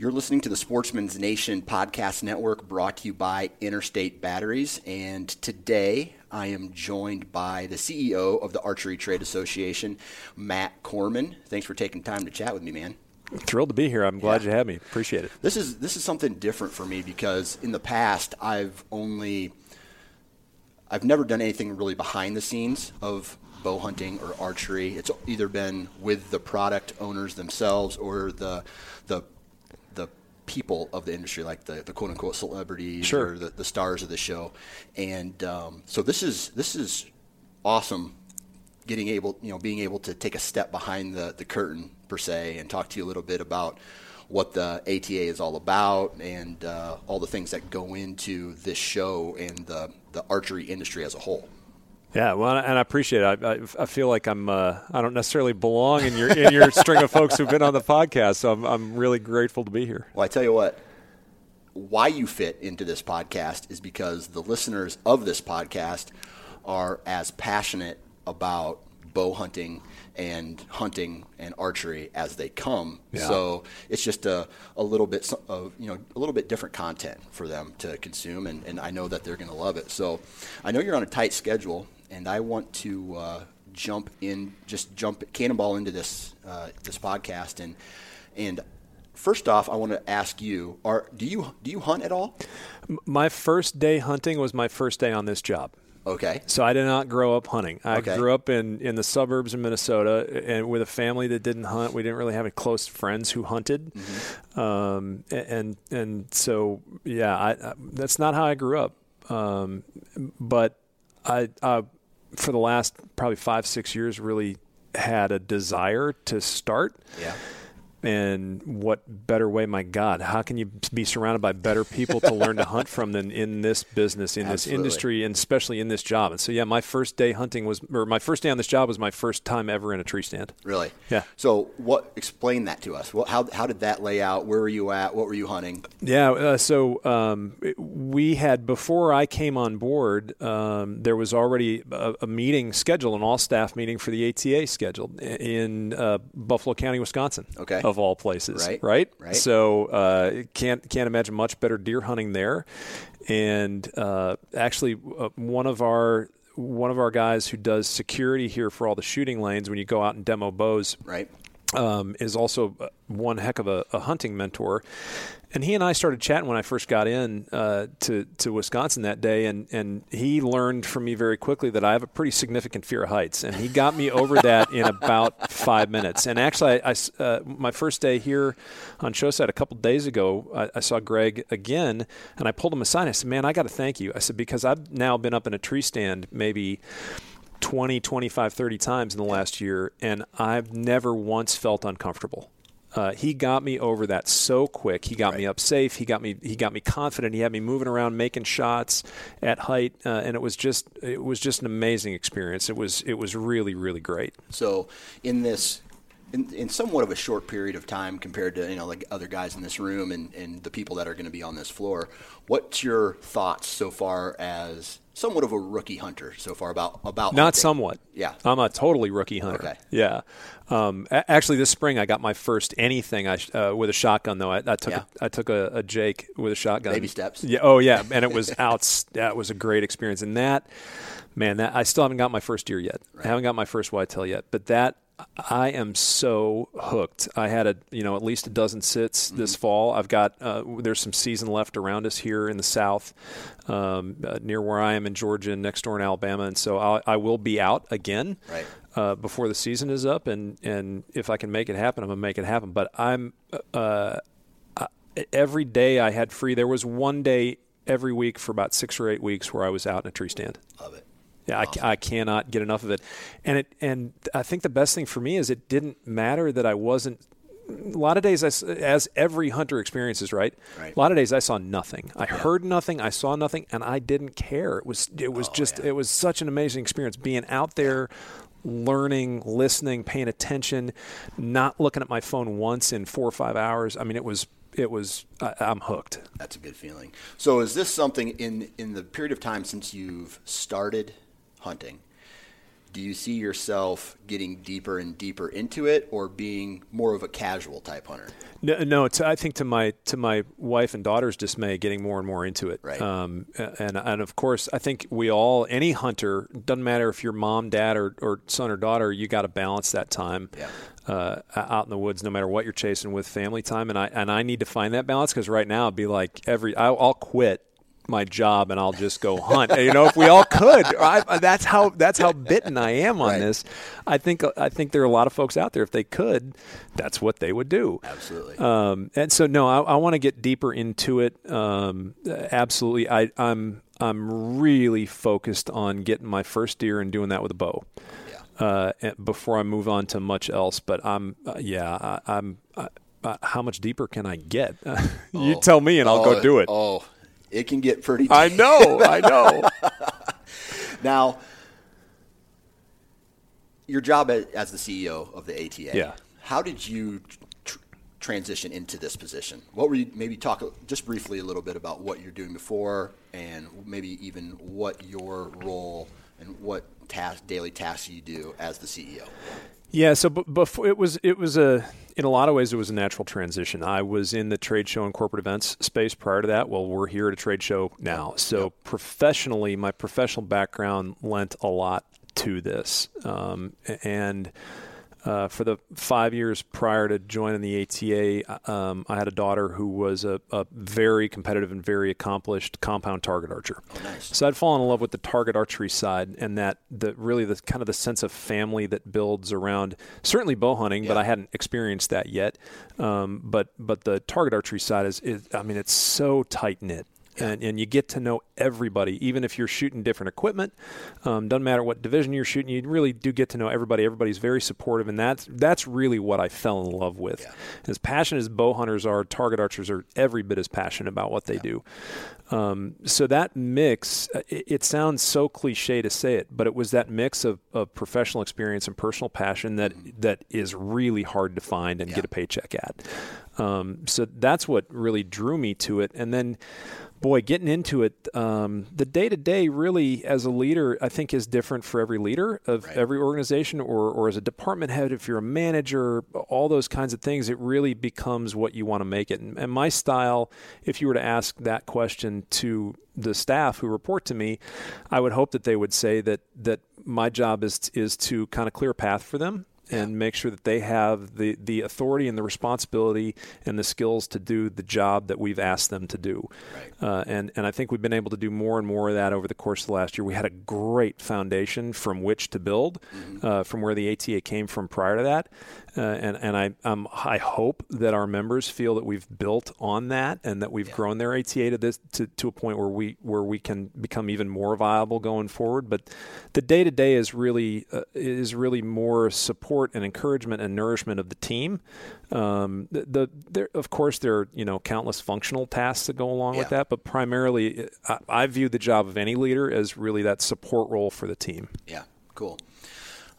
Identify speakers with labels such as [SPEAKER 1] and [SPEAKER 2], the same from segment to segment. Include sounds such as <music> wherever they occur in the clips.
[SPEAKER 1] You're listening to the Sportsman's Nation podcast network brought to you by Interstate Batteries. And today I am joined by the CEO of the Archery Trade Association, Matt Kormann. Thanks for taking time to chat with me, man.
[SPEAKER 2] Thrilled to be here. I'm glad yeah. you had me. Appreciate it.
[SPEAKER 1] This is this is something different for me because in the past I've only I've never done anything really behind the scenes of bow hunting or archery. It's either been with the product owners themselves or the the people of the industry, like the, the quote unquote celebrities
[SPEAKER 2] sure.
[SPEAKER 1] or the, the stars of the show. And um, so this is this is awesome getting able you know being able to take a step behind the, the curtain per se and talk to you a little bit about what the ATA is all about and uh, all the things that go into this show and the, the archery industry as a whole.
[SPEAKER 2] Yeah, well, and I appreciate it. I, I, I feel like I'm uh, I don't necessarily belong in your in your <laughs> string of folks who've been on the podcast, so I'm I'm really grateful to be here.
[SPEAKER 1] Well, I tell you what, why you fit into this podcast is because the listeners of this podcast are as passionate about bow hunting and hunting and archery as they come.
[SPEAKER 2] Yeah.
[SPEAKER 1] So it's just a, a little bit of you know a little bit different content for them to consume, and, and I know that they're going to love it. So I know you're on a tight schedule, and I want to uh, jump in, just jump cannonball into this uh, this podcast, and and first off, I want to ask you: Are do you do you hunt at all?
[SPEAKER 2] My first day hunting was my first day on this job.
[SPEAKER 1] Okay.
[SPEAKER 2] So I did not grow up hunting. I
[SPEAKER 1] okay.
[SPEAKER 2] grew up in, in the suburbs of Minnesota and with a family that didn't hunt. We didn't really have any close friends who hunted. Mm-hmm. Um, and and so yeah, I, I, that's not how I grew up. Um, but I, I for the last probably five six years really had a desire to start.
[SPEAKER 1] Yeah
[SPEAKER 2] and what better way my god how can you be surrounded by better people to learn to hunt from than in this business in this industry and especially in this job? And so yeah my first day hunting was or my first day on this job was my first time ever in a tree stand.
[SPEAKER 1] Really?
[SPEAKER 2] Yeah.
[SPEAKER 1] So what explain that to us. What, how, how did that lay out? Where were you at? What were you hunting?
[SPEAKER 2] Yeah uh, so um, we had before i came on board um, there was already a, a, meeting scheduled an all staff meeting for the ata scheduled in uh, buffalo county wisconsin.
[SPEAKER 1] Okay
[SPEAKER 2] of all places,
[SPEAKER 1] right?
[SPEAKER 2] Right.
[SPEAKER 1] right.
[SPEAKER 2] So uh, can't can't imagine much better deer hunting there. And uh, actually, uh, one of our one of our guys who does security here for all the shooting lanes when you go out and demo bows,
[SPEAKER 1] right,
[SPEAKER 2] um, is also uh, one heck of a, a hunting mentor and he and I started chatting when I first got in uh, to to Wisconsin that day, and and he learned from me very quickly that I have a pretty significant fear of heights, and he got me over <laughs> that in about five minutes. And actually, I, I uh, my first day here on Showside a couple days ago, I, I, saw Greg again, and I pulled him aside. And I said, "Man, I got to thank you." I said because I've now been up in a tree stand maybe. 20, 25, 30 times in the last year, and I've never once felt uncomfortable. Uh, he got me over that so quick. He got
[SPEAKER 1] right.
[SPEAKER 2] me up safe. He got me he got me confident. He had me moving around, making shots at height, uh, and it was just it was just an amazing experience. It was it was really really great.
[SPEAKER 1] So in this. In, in somewhat of a short period of time compared to you know like other guys in this room and, and the people that are going to be on this floor, what's your thoughts so far as somewhat of a rookie hunter so far. About about
[SPEAKER 2] not
[SPEAKER 1] hunting.
[SPEAKER 2] somewhat.
[SPEAKER 1] Yeah.
[SPEAKER 2] I'm a totally rookie hunter.
[SPEAKER 1] Okay.
[SPEAKER 2] Yeah. Um, a- actually, this spring I got my first anything I sh- uh, with a shotgun though. I, I took
[SPEAKER 1] Yeah.
[SPEAKER 2] a, I took a, a Jake with a shotgun.
[SPEAKER 1] Baby steps.
[SPEAKER 2] Yeah. Oh yeah, and it <laughs> was out. That was a great experience. And that, man, that I still haven't got my first deer yet. I haven't got my first whitetail yet. But that I am so hooked. I had a you know at least a dozen sits this
[SPEAKER 1] Mm-hmm.
[SPEAKER 2] fall. I've got uh, there's some season left around us here in the south, um, uh, near where I am in Georgia, and next door in Alabama, and so I'll, I will be out again
[SPEAKER 1] Right.
[SPEAKER 2] uh, before the season is up, and and if I can make it happen, I'm gonna make it happen. But I'm uh, every day I had free. There was one day every week for about six or eight weeks where I was out in a tree stand.
[SPEAKER 1] Love it.
[SPEAKER 2] Yeah, I I, cannot get enough of it, and it and I think the best thing for me is it didn't matter that I wasn't. A lot of days, I as every hunter experiences, right?
[SPEAKER 1] Right.
[SPEAKER 2] A lot of days I saw nothing. I heard nothing. I saw nothing, and I didn't care. It was it was oh, just it was such an amazing experience being out there, learning, listening, paying attention, not looking at my phone once in four or five hours. I mean, it was it was I, I'm hooked.
[SPEAKER 1] That's a good feeling. So, is this something in in the period of time since you've started hunting? Do you see yourself getting deeper and deeper into it, or being more of a casual type hunter?
[SPEAKER 2] No, no I think to my to my wife and daughter's dismay, getting more and more into it.
[SPEAKER 1] Right.
[SPEAKER 2] Um, and and of course, I think we all, any hunter, doesn't matter if you're mom, dad, or, or son or daughter, you got to balance that time.
[SPEAKER 1] Yeah.
[SPEAKER 2] Uh, out in the woods, no matter what you're chasing with family time, and I and I need to find that balance because right now it'd be like every I'll, I'll quit my job and I'll just go hunt. you know, if we all could, I, that's how that's how bitten I am on
[SPEAKER 1] Right.
[SPEAKER 2] this. I think I think there are a lot of folks out there. If they could, that's what they would do.
[SPEAKER 1] Absolutely.
[SPEAKER 2] Um, and so, no, I, I want to get deeper into it. Um, absolutely, I, I'm I'm really focused on getting my first deer and doing that with a bow.
[SPEAKER 1] Yeah.
[SPEAKER 2] Uh, before I move on to much else, but I'm uh, yeah, I, I'm. Uh, uh, how much deeper can I get? <laughs> you
[SPEAKER 1] Oh.
[SPEAKER 2] tell me, and I'll
[SPEAKER 1] Oh,
[SPEAKER 2] go do it.
[SPEAKER 1] Oh, it can get pretty.
[SPEAKER 2] I know, I know. <laughs>
[SPEAKER 1] Now, your job as the CEO of the ATA.
[SPEAKER 2] Yeah.
[SPEAKER 1] How did you tr- transition into this position? What were you maybe talk just briefly a little bit about what you're doing before, and maybe even what your role and what task, daily tasks you do as the CEO.
[SPEAKER 2] Yeah, so b- before it was it was a in a lot of ways it was a natural transition. I was in the trade show and corporate events space prior to that. Well, we're here at a trade show now. So professionally, my professional background lent a lot to this, um, and. Uh, for the five years prior to joining the ATA, um, I had a daughter who was a, a very competitive and very accomplished compound target archer.
[SPEAKER 1] nice.
[SPEAKER 2] So I'd fallen in love with the target archery side, and that the really the kind of the sense of family that builds around certainly bow hunting, but I hadn't experienced that yet. Um, but but the target archery side is, is I mean, it's so tight knit. And, and you get to know everybody, even if you're shooting different equipment. Um, doesn't matter what division you're shooting, you really do get to know everybody. Everybody's very supportive, and that's that's really what I fell in love with.
[SPEAKER 1] Yeah.
[SPEAKER 2] As passionate as bow hunters are, target archers are every bit as passionate about what they do. Um, so that mix, uh, it, it sounds so cliche to say it, but it was that mix of, of professional experience and personal passion that that is really hard to find and
[SPEAKER 1] Yeah.
[SPEAKER 2] get a paycheck at. Um, so that's what really drew me to it, and then. Boy, getting into it, um, the day to day really as a leader, I think is different for every leader of
[SPEAKER 1] Right.
[SPEAKER 2] every organization or, or as a department head, if you're a manager, all those kinds of things, it really becomes what you want to make it. And, and my style, if you were to ask that question to the staff who report to me, I would hope that they would say that that my job is is to kind of clear a path for them and make sure that they have the, the authority and the responsibility and the skills to do the job that we've asked them to do.
[SPEAKER 1] Right.
[SPEAKER 2] Uh, and, and I think we've been able to do more and more of that over the course of the last year. We had a great foundation from which to build, uh, from where the ATA came from prior to that. Uh, and and I, um, I hope that our members feel that we've built on that and that we've grown their ATA to this to, to a point where we where we can become even more viable going forward. But the day to day is really uh, is really more support and encouragement and nourishment of the team. Um, the, the there of course there are you know countless functional tasks that go along with that, but primarily I, I view the job of any leader as really that support role for the team.
[SPEAKER 1] Yeah, cool.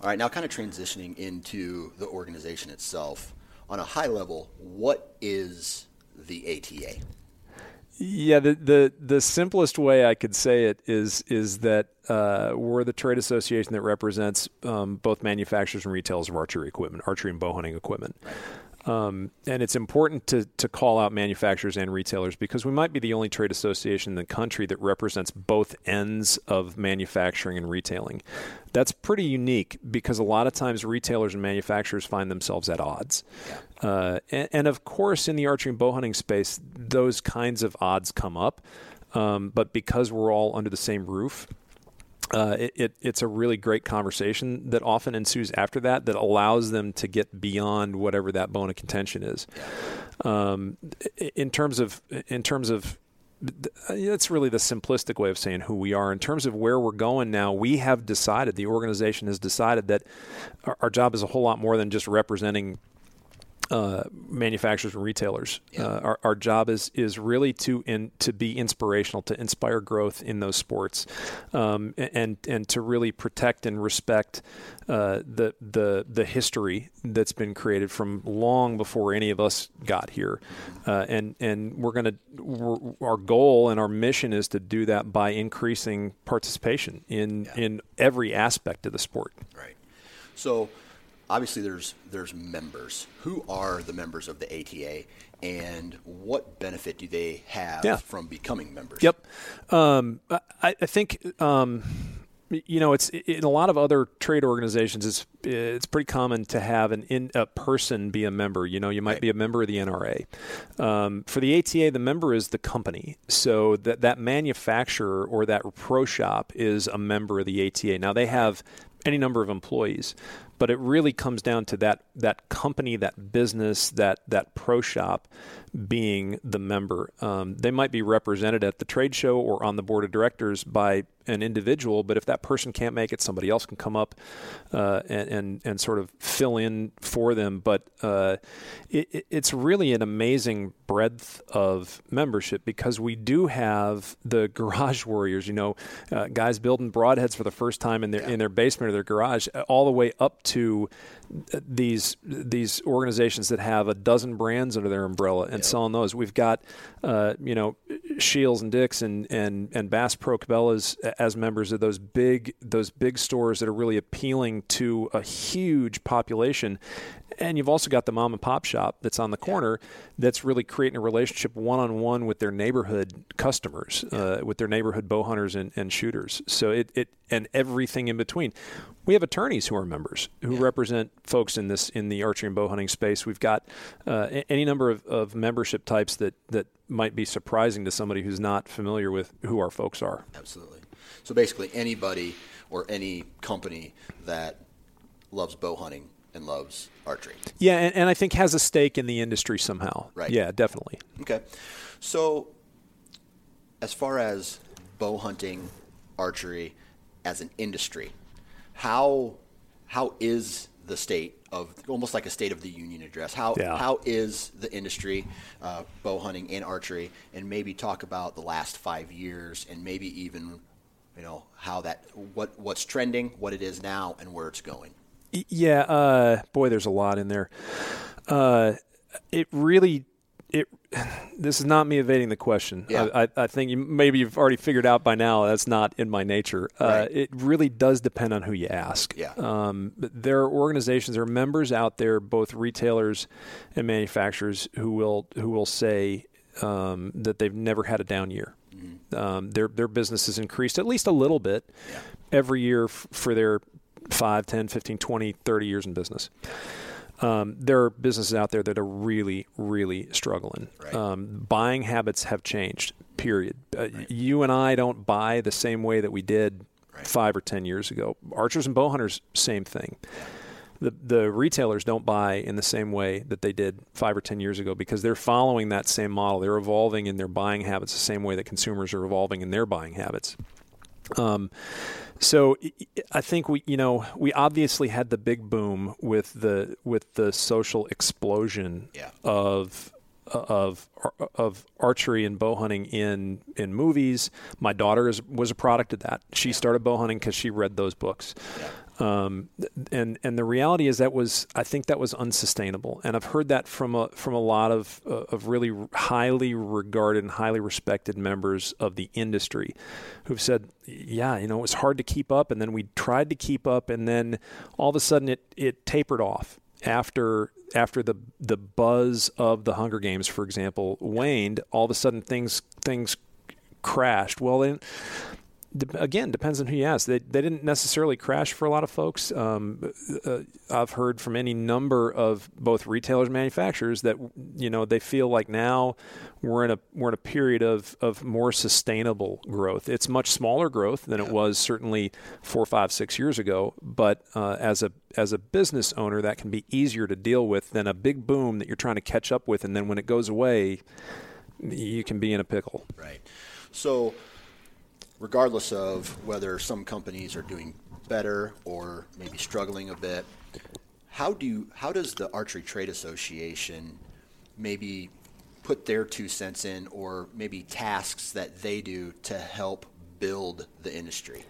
[SPEAKER 1] All right, now kind of transitioning into the organization itself. On a high level, what is the ATA?
[SPEAKER 2] Yeah, the, the the simplest way I could say it is is that uh, we're the trade association that represents um, both manufacturers and retailers of archery equipment, archery and bow hunting equipment. Um, and it's important to, to call out manufacturers and retailers because we might be the only trade association in the country that represents both ends of manufacturing and retailing. That's pretty unique because a lot of times retailers and manufacturers find themselves at odds. Uh, and, and, of course, in the archery and bow hunting space, those kinds of odds come up. Um, but because we're all under the same roof, uh, it, it, it's a really great conversation that often ensues after that that allows them to get beyond whatever that bone of contention is. Um, in terms of in terms of that's really the simplistic way of saying who we are. In terms of where we're going now, we have decided, the organization has decided that our, our job is a whole lot more than just representing uh, manufacturers and retailers. Yeah. Uh, our, our job is is really to in, to be inspirational, to inspire growth in those sports, um, and and to really protect and respect uh, the the the history that's been created from long before any of us got here, uh, and and we're gonna we're, our goal and our mission is to do that by increasing participation in yeah. in every aspect of the sport.
[SPEAKER 1] Right. So obviously there's there's members. Who are the members of the ATA, and what benefit do they have yeah. from becoming members?
[SPEAKER 2] Yep, um, I, I, think. Um, you know, it's in a lot of other trade organizations. It's it's pretty common to have an in a person be a member. You know, you might right. be a member of the NRA. Um, for the ATA, the member is the company, so that that manufacturer or that pro shop is a member of the ATA. Now they have any number of employees, but it really comes down to that that company, that business, that that pro shop being the member. Um, they might be represented at the trade show or on the board of directors by an individual, but if that person can't make it, somebody else can come up uh, and, and, and sort of fill in for them. But uh, it, it's really an amazing breadth of membership because we do have the <laughs> garage warriors. You know, uh, guys building broadheads for the first time in their yeah. in their basement or their garage, all the way up to these these organizations that have a dozen brands under their umbrella and yep. selling those. We've got uh, you know Scheels and Dick's and and and Bass Pro Cabela's as members of those big those big stores that are really appealing to a huge population. And you've also got the mom and pop shop that's on the corner that's really creating a relationship one on one with their neighborhood customers, uh, with their neighborhood bow hunters and, and shooters. So it, it and everything in between. We have attorneys who are members who yeah. represent folks in this in the archery and bow hunting space. We've got uh, any number of, of membership types that that might be surprising to somebody who's not familiar with who our folks are.
[SPEAKER 1] Absolutely. So basically, anybody or any company that loves bow hunting and loves archery.
[SPEAKER 2] Yeah, and, and I think has a stake in the industry somehow.
[SPEAKER 1] Right.
[SPEAKER 2] Yeah, definitely.
[SPEAKER 1] Okay. So, as far as bow hunting, archery as an industry, how how is the state of almost like a state of the union address? How yeah. how is the industry, uh, bow hunting and archery, and maybe talk about the last five years and maybe even you know how that what what's trending, what it is now, and where it's going.
[SPEAKER 2] Yeah, uh, boy, there's a lot in there. Uh, it really, it. <sighs> This is not me evading the question. Yeah. I, I, I, think you, maybe you've already figured out by now that's not in my nature. Uh, right. Uh, it really does depend on who you ask.
[SPEAKER 1] Yeah.
[SPEAKER 2] Um, there are organizations, there are members out there, both retailers and manufacturers, who will who will say um, that they've never had a down year. Mm-hmm. Um, their their business has increased at least a little bit yeah. every year f- for their 5, 10, 15, 20, 30 years in business. Um, there are businesses out there that are really, really struggling. Right. Um, buying habits have changed, period. Uh, right. You and I don't buy the same way that we did right. five or 10 years ago. Archers and bow hunters, same thing. The, the retailers don't buy in the same way that they did five or 10 years ago because they're following that same model. They're evolving in their buying habits the same way that consumers are evolving in their buying habits. Um, so I think we, you know, we obviously had the big boom with the with the social explosion
[SPEAKER 1] yeah.
[SPEAKER 2] of of of archery and bow hunting in in movies. My daughter is, was a product of that. She yeah. started bow hunting because she read those books. Um, and and the reality is that was I think that was unsustainable, and I've heard that from a from a lot of uh, of really highly regarded and highly respected members of the industry, who've said, yeah, you know, it was hard to keep up, and then we tried to keep up, and then all of a sudden it it tapered off after after the the buzz of the Hunger Games, for example, waned. All of a sudden things things crashed. Well, then again, depends on who you ask. They, they didn't necessarily crash for a lot of folks. Um, uh, I've heard from any number of both retailers and manufacturers that you know they feel like now we're in a we're in a period of of more sustainable growth. It's much smaller growth than it was certainly four, five, six years ago. But uh, as a as a business owner, that can be easier to deal with than a big boom that you're trying to catch up with, and then when it goes away, you can be in a pickle.
[SPEAKER 1] Right. So regardless of whether some companies are doing better or maybe struggling a bit, how do you, how does the Archery Trade Association maybe put their two cents in or maybe tasks that they do to help build the industry?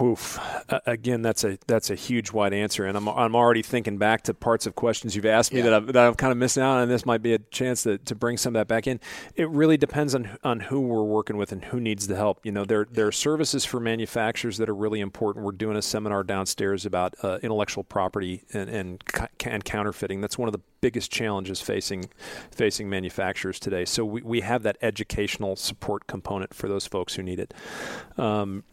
[SPEAKER 2] Oof. Again, that's a that's a huge wide answer, and I'm I'm already thinking back to parts of questions you've asked me yeah. that I've, that I'm kind of missed out, on, and this might be a chance to, to bring some of that back in. It really depends on on who we're working with and who needs the help. You know, there there are services for manufacturers that are really important. We're doing a seminar downstairs about uh, intellectual property and, and and counterfeiting. That's one of the biggest challenges facing facing manufacturers today. So we, we have that educational support component for those folks who need it. Um,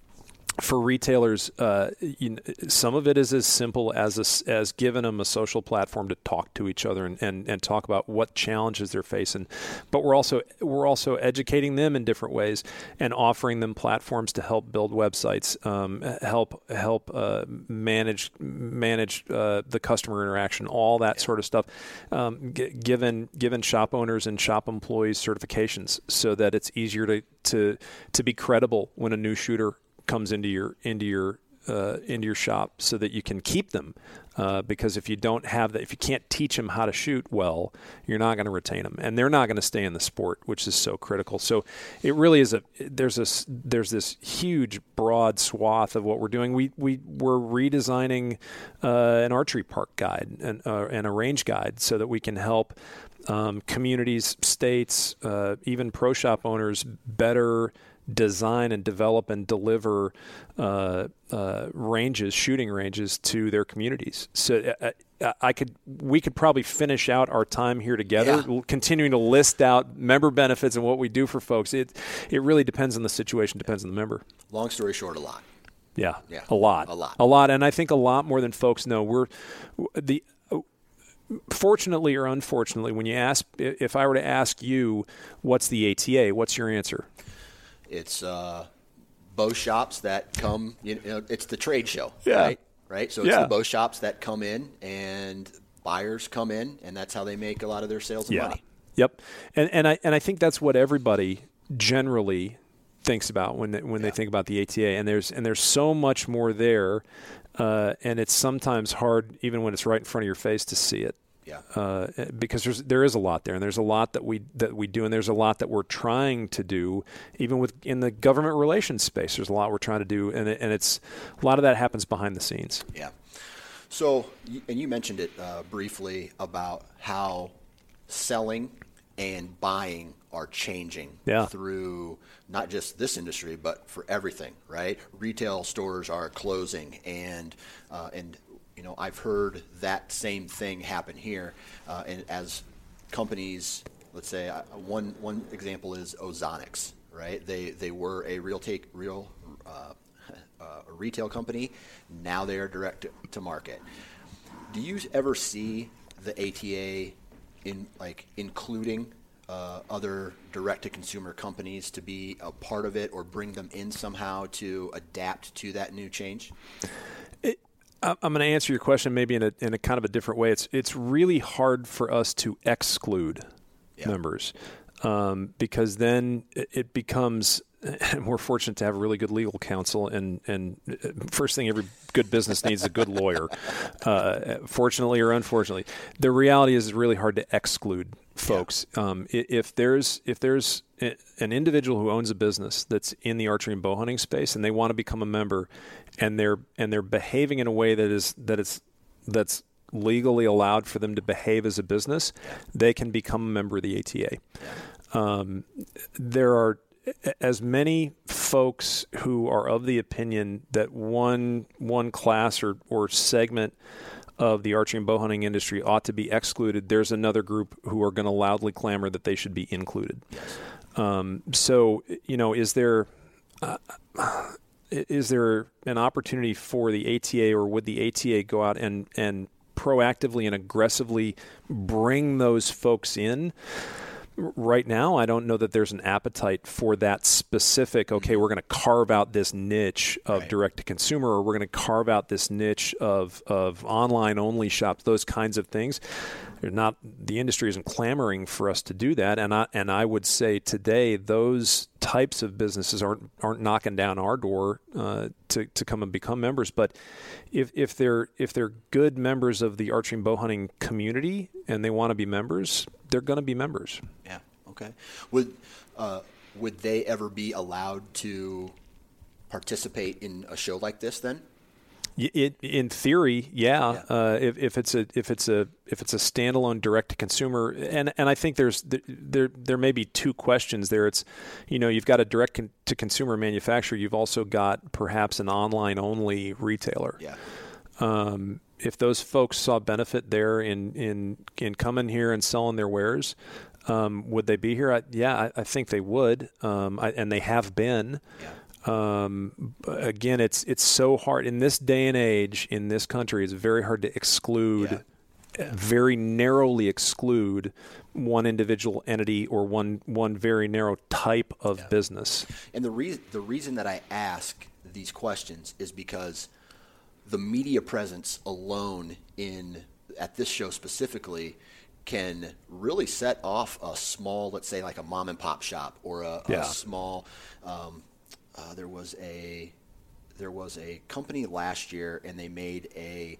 [SPEAKER 2] for retailers, uh, you know, some of it is as simple as a, as giving them a social platform to talk to each other and, and, and talk about what challenges they're facing. But we're also we're also educating them in different ways and offering them platforms to help build websites, um, help help uh, manage manage uh, the customer interaction, all that sort of stuff. Um, g- given given shop owners and shop employees certifications, so that it's easier to to to be credible when a new shooter comes into your into your uh, into your shop so that you can keep them. Uh, because if you don't have that, if you can't teach them how to shoot well, you're not going to retain them, and they're not going to stay in the sport, which is so critical. So it really is a there's this there's this huge broad swath of what we're doing. We we we're redesigning uh, an archery park guide and uh, and a range guide so that we can help um, communities, states, uh, even pro shop owners better design and develop and deliver uh, uh, ranges, shooting ranges to their communities. So uh, uh, I could, we could probably finish out our time here together, yeah. continuing to list out member benefits and what we do for folks. It it really depends on the situation, depends on the member.
[SPEAKER 1] Long story short, a lot.
[SPEAKER 2] Yeah, yeah, a lot,
[SPEAKER 1] a lot,
[SPEAKER 2] a lot, and I think a lot more than folks know. We're the fortunately or unfortunately, when you ask, if I were to ask you, what's the ATA, what's your answer?
[SPEAKER 1] It's uh, bow shops that come. You know, it's the trade show,
[SPEAKER 2] yeah.
[SPEAKER 1] right? Right. So it's
[SPEAKER 2] yeah.
[SPEAKER 1] the bow shops that come in, and buyers come in, and that's how they make a lot of their sales and
[SPEAKER 2] yeah.
[SPEAKER 1] money.
[SPEAKER 2] Yep. And and I and I think that's what everybody generally thinks about when they, when yeah. they think about the ATA. And there's and there's so much more there, uh, and it's sometimes hard, even when it's right in front of your face, to see it.
[SPEAKER 1] Yeah.
[SPEAKER 2] Uh, because there's there is a lot there, and there's a lot that we that we do, and there's a lot that we're trying to do, even with in the government relations space. There's a lot we're trying to do, and it, and it's a lot of that happens behind the scenes.
[SPEAKER 1] Yeah. So, and you mentioned it uh, briefly about how selling and buying are changing
[SPEAKER 2] yeah.
[SPEAKER 1] through not just this industry, but for everything, right? Retail stores are closing, and uh, and you know, I've heard that same thing happen here, uh, and as companies, let's say uh, one one example is Ozonics, right? They they were a real take real uh, <laughs> uh, a retail company. Now they are direct to market. Do you ever see the ATA in like including uh, other direct to consumer companies to be a part of it or bring them in somehow to adapt to that new change?
[SPEAKER 2] I'm going to answer your question maybe in a, in a kind of a different way. It's it's really hard for us to exclude yeah. members um, because then it, becomes and <laughs> we're fortunate to have really good legal counsel. And and uh, first thing every good business needs is a good lawyer. <laughs> Uh, fortunately or unfortunately, the reality is it's really hard to exclude folks. Yeah. Um, if there's if there's an individual who owns a business that's in the archery and bow hunting space and they want to become a member, and they're and they're behaving in a way that is that it's that's legally allowed for them to behave as a business, they can become a member of the ATA. Um, there are as many folks who are of the opinion that one one class or, or segment of the archery and bow hunting industry ought to be excluded, there's another group who are going to loudly clamor that they should be included. Yes. Um, so, you know, is there uh, is there an opportunity for the ATA, or would the ATA go out and and proactively and aggressively bring those folks in? Right now, I don't know that there's an appetite for that specific. Okay, mm-hmm. we're going to carve out this niche of right. direct to consumer, or we're going to carve out this niche of of online only shops. Those kinds of things. They're not the industry isn't clamoring for us to do that, and I and I would say today those types of businesses aren't aren't knocking down our door uh, to to come and become members. But if if they're if they're good members of the archery and bow hunting community and they want to be members, they're going to be members.
[SPEAKER 1] Yeah. Okay. Would uh, would they ever be allowed to participate in a show like this then?
[SPEAKER 2] It, in theory, yeah. yeah. Uh, if, if it's a if it's a if it's a standalone direct to consumer, and and I think there's there there may be two questions there. It's you know you've got a direct con- to consumer manufacturer. You've also got perhaps an online only retailer.
[SPEAKER 1] Yeah.
[SPEAKER 2] Um, if those folks saw benefit there in in in coming here and selling their wares, um, would they be here? I, yeah, I, I, think they would, um, I, and they have been. Yeah. Um, again, it's it's so hard in this day and age in this country. It's very hard to exclude, yeah. very narrowly exclude one individual entity or one one very narrow type of yeah. business.
[SPEAKER 1] And the reason the reason that I ask these questions is because the media presence alone in at this show specifically can really set off a small, let's say, like a mom and pop shop or a, yeah. a small um, uh, there was a there was a company last year, and they made a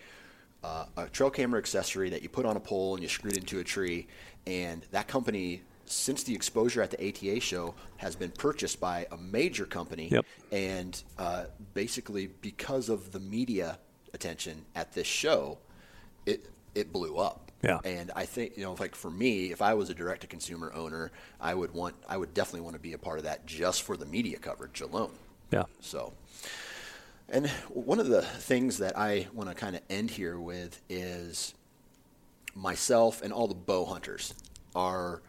[SPEAKER 1] uh, a trail camera accessory that you put on a pole and you screwed into a tree. And that company, since the exposure at the ATA show, has been purchased by a major company.
[SPEAKER 2] Yep.
[SPEAKER 1] And uh, basically, because of the media attention at this show, it it blew up.
[SPEAKER 2] Yeah.
[SPEAKER 1] And I think, you know, like for me, if I was a direct to consumer owner, I would want, I would definitely want to be a part of that just for the media coverage alone.
[SPEAKER 2] Yeah.
[SPEAKER 1] So, and one of the things that I want to kind of end here with is myself and all the bow hunters are,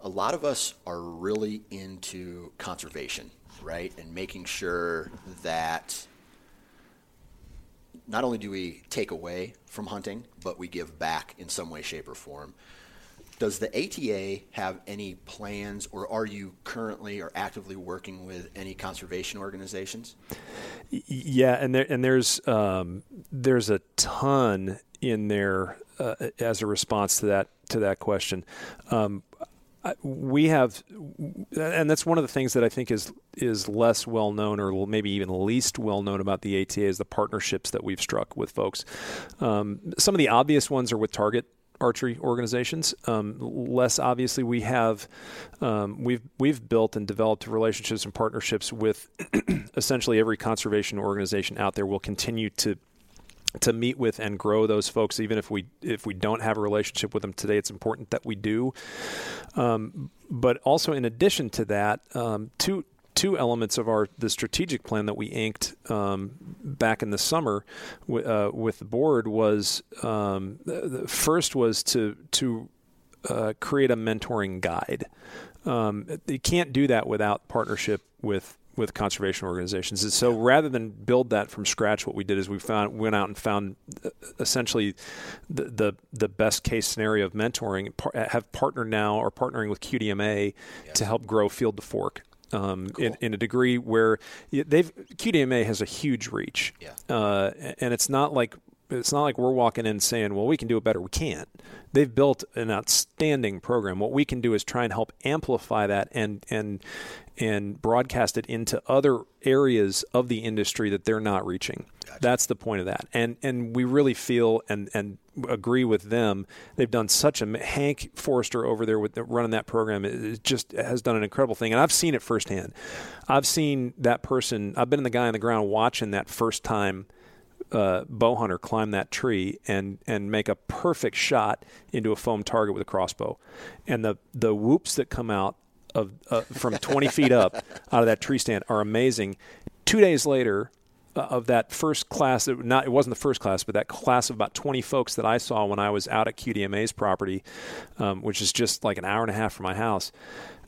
[SPEAKER 1] a lot of us are really into conservation, right? And making sure that not only do we take away from hunting, but we give back in some way, shape, or form. Does the ATA have any plans, or are you currently or actively working with any conservation organizations?
[SPEAKER 2] Yeah, and there and there's um, there's a ton in there uh, as a response to that to that question. Um, we have, and that's one of the things that I think is is less well known, or maybe even least well known about the ATA is the partnerships that we've struck with folks. Um, some of the obvious ones are with Target archery organizations. Um, less obviously, we have um, we've we've built and developed relationships and partnerships with <clears throat> essentially every conservation organization out there. We'll continue to to meet with and grow those folks even if we if we don't have a relationship with them today it's important that we do um, but also in addition to that um, two two elements of our the strategic plan that we inked um, back in the summer w- uh, with the board was um, the first was to to uh, create a mentoring guide. Um, you can't do that without partnership with with conservation organizations. And so rather than build that from scratch, what we did is we found went out and found uh, essentially the the, the best case scenario of mentoring. Have partnered now or partnering with QDMA to help grow Field to Fork. Um, cool. in, in, a degree where they've QDMA has a huge reach,
[SPEAKER 1] yeah.
[SPEAKER 2] uh, and it's not like it's not like we're walking in saying, "Well, we can do it better." We can't. They've built an outstanding program. What we can do is try and help amplify that and and and broadcast it into other areas of the industry that they're not reaching. Gotcha. That's the point of that. And and we really feel and and agree with them. They've done such a Hank Forester over there with the, running that program. It just has done an incredible thing, and I've seen it firsthand. I've seen that person. I've been the guy on the ground watching that first time uh, bow hunter climb that tree and and make a perfect shot into a foam target with a crossbow, and the the whoops that come out of uh, from 20 feet up out of that tree stand are amazing. Two days later, uh, of that first class, it, not it wasn't the first class, but that class of about 20 folks that I saw when I was out at QDMA's property, um, which is just like an hour and a half from my house.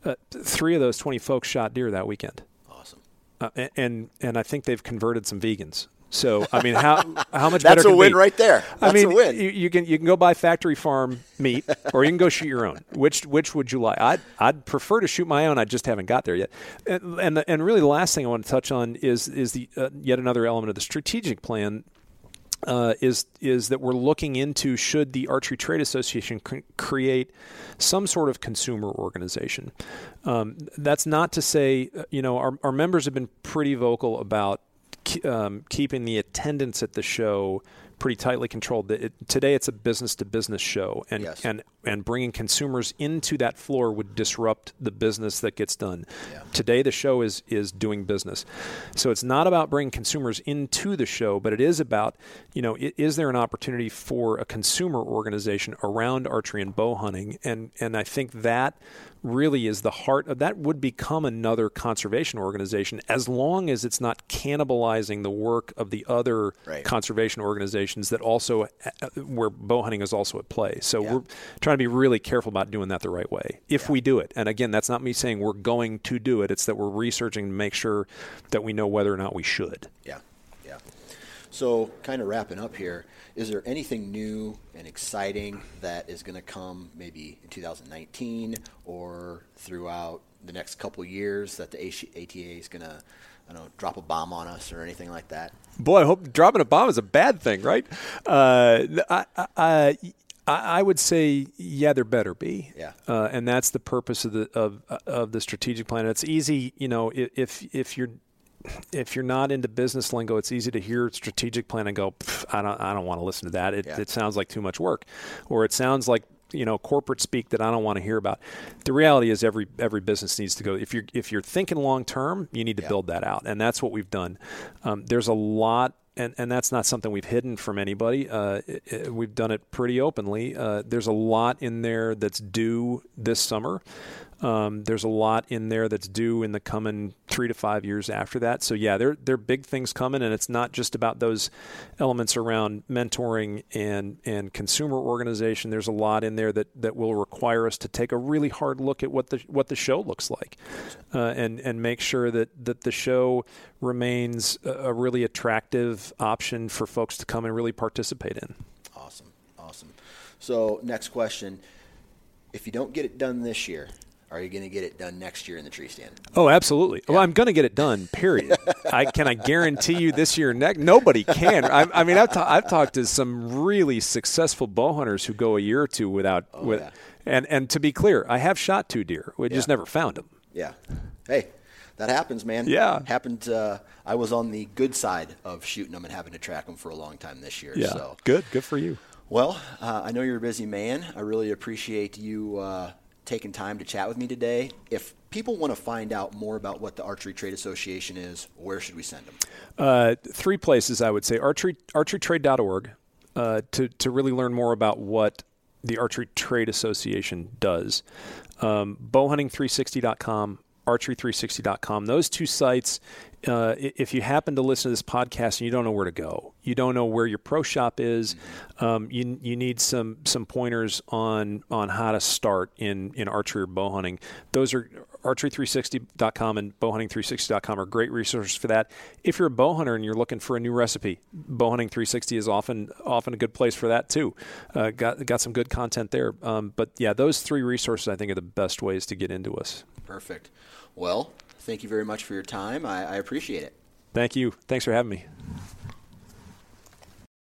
[SPEAKER 2] Uh, three of those 20 folks shot deer that weekend.
[SPEAKER 1] Awesome.
[SPEAKER 2] Uh, and and I think they've converted some vegans. So I mean, how how much <laughs>
[SPEAKER 1] That's
[SPEAKER 2] better?
[SPEAKER 1] That's a win
[SPEAKER 2] be?
[SPEAKER 1] right there. That's
[SPEAKER 2] I mean,
[SPEAKER 1] a win.
[SPEAKER 2] You, you, can you can go buy factory farm meat, or you can go shoot your own. Which which would you like? I'd I'd prefer to shoot my own. I just haven't got there yet. And and, the, and really, the last thing I want to touch on is is the uh, yet another element of the strategic plan uh, is is that we're looking into should the Archery Trade Association cr- create some sort of consumer organization. Um, that's not to say, uh, you know, our, our members have been pretty vocal about um, keeping the attendance at the show pretty tightly controlled. It, today, it's a business to business show, and
[SPEAKER 1] yes.
[SPEAKER 2] and and bringing consumers into that floor would disrupt the business that gets done.
[SPEAKER 1] Yeah.
[SPEAKER 2] Today, the show is is doing business, so it's not about bringing consumers into the show, but it is about you know is there an opportunity for a consumer organization around archery and bow hunting, and and I think that really is the heart of that would become another conservation organization as long as it's not cannibalizing the work of the other
[SPEAKER 1] right.
[SPEAKER 2] conservation organizations that also uh, where bow hunting is also at play. So yeah. we're trying to be really careful about doing that the right way if yeah. we do it. And again, that's not me saying we're going to do it. It's that we're researching to make sure that we know whether or not we should.
[SPEAKER 1] Yeah. Yeah. So kind of wrapping up here, is there anything new and exciting that is going to come maybe in 2019 or throughout the next couple years that the ATA is going to I don't know, drop a bomb on us or anything like that?
[SPEAKER 2] Boy, I hope dropping a bomb is a bad thing, right? Uh, I, I, I, would say, yeah, there better be.
[SPEAKER 1] Yeah.
[SPEAKER 2] Uh, and that's the purpose of the of of the strategic plan. It's easy, you know, if if you're if you're not into business lingo, it's easy to hear strategic plan and go, I don't, I don't want to listen to that. It, yeah. it sounds like too much work, or it sounds like you know corporate speak that I don't want to hear about. The reality is every every business needs to go. If you're if you're thinking long term, you need to yeah. build that out, and that's what we've done. Um, there's a lot. And, and that's not something we've hidden from anybody. Uh, it, it, we've done it pretty openly. Uh, there's a lot in there that's due this summer. Um, there's a lot in there that's due in the coming three to five years after that. So yeah, there there are big things coming, and it's not just about those elements around mentoring and and consumer organization. There's a lot in there that, that will require us to take a really hard look at what the what the show looks like, uh, and and make sure that that the show remains a, a really attractive option for folks to come and really participate in.
[SPEAKER 1] Awesome, awesome. So next question: If you don't get it done this year are you going to get it done next year in the tree stand?
[SPEAKER 2] Oh, absolutely. Yeah. Well, I'm going to get it done. Period. I can I guarantee you this year next. Nobody can. I, I mean, I've, ta- I've talked to some really successful bow hunters who go a year or two without. Oh, with, yeah. And and to be clear, I have shot two deer. We yeah. just never found them.
[SPEAKER 1] Yeah. Hey, that happens, man.
[SPEAKER 2] Yeah.
[SPEAKER 1] Happened. Uh, I was on the good side of shooting them and having to track them for a long time this year.
[SPEAKER 2] Yeah.
[SPEAKER 1] So
[SPEAKER 2] good. Good for you.
[SPEAKER 1] Well, uh, I know you're a busy man. I really appreciate you uh, taking time to chat with me today. If people want to find out more about what the Archery Trade Association is, where should we send them?
[SPEAKER 2] Uh, three places, I would say. Archery, archerytrade.org uh, to, to really learn more about what the Archery Trade Association does. Um, bowhunting360.com, archery360.com. Those two sites, uh, if you happen to listen to this podcast and you don't know where to go, you don't know where your pro shop is, um, you you need some some pointers on on how to start in in archery or bow hunting. Those are archery360.com and bowhunting360.com are great resources for that. If you're a bow hunter and you're looking for a new recipe, Bowhunting 360 is often often a good place for that too. Uh, got got some good content there. Um, but yeah, those three resources I think are the best ways to get into us.
[SPEAKER 1] Perfect. Well, thank you very much for your time. I, I appreciate it.
[SPEAKER 2] Thank you. Thanks for having me.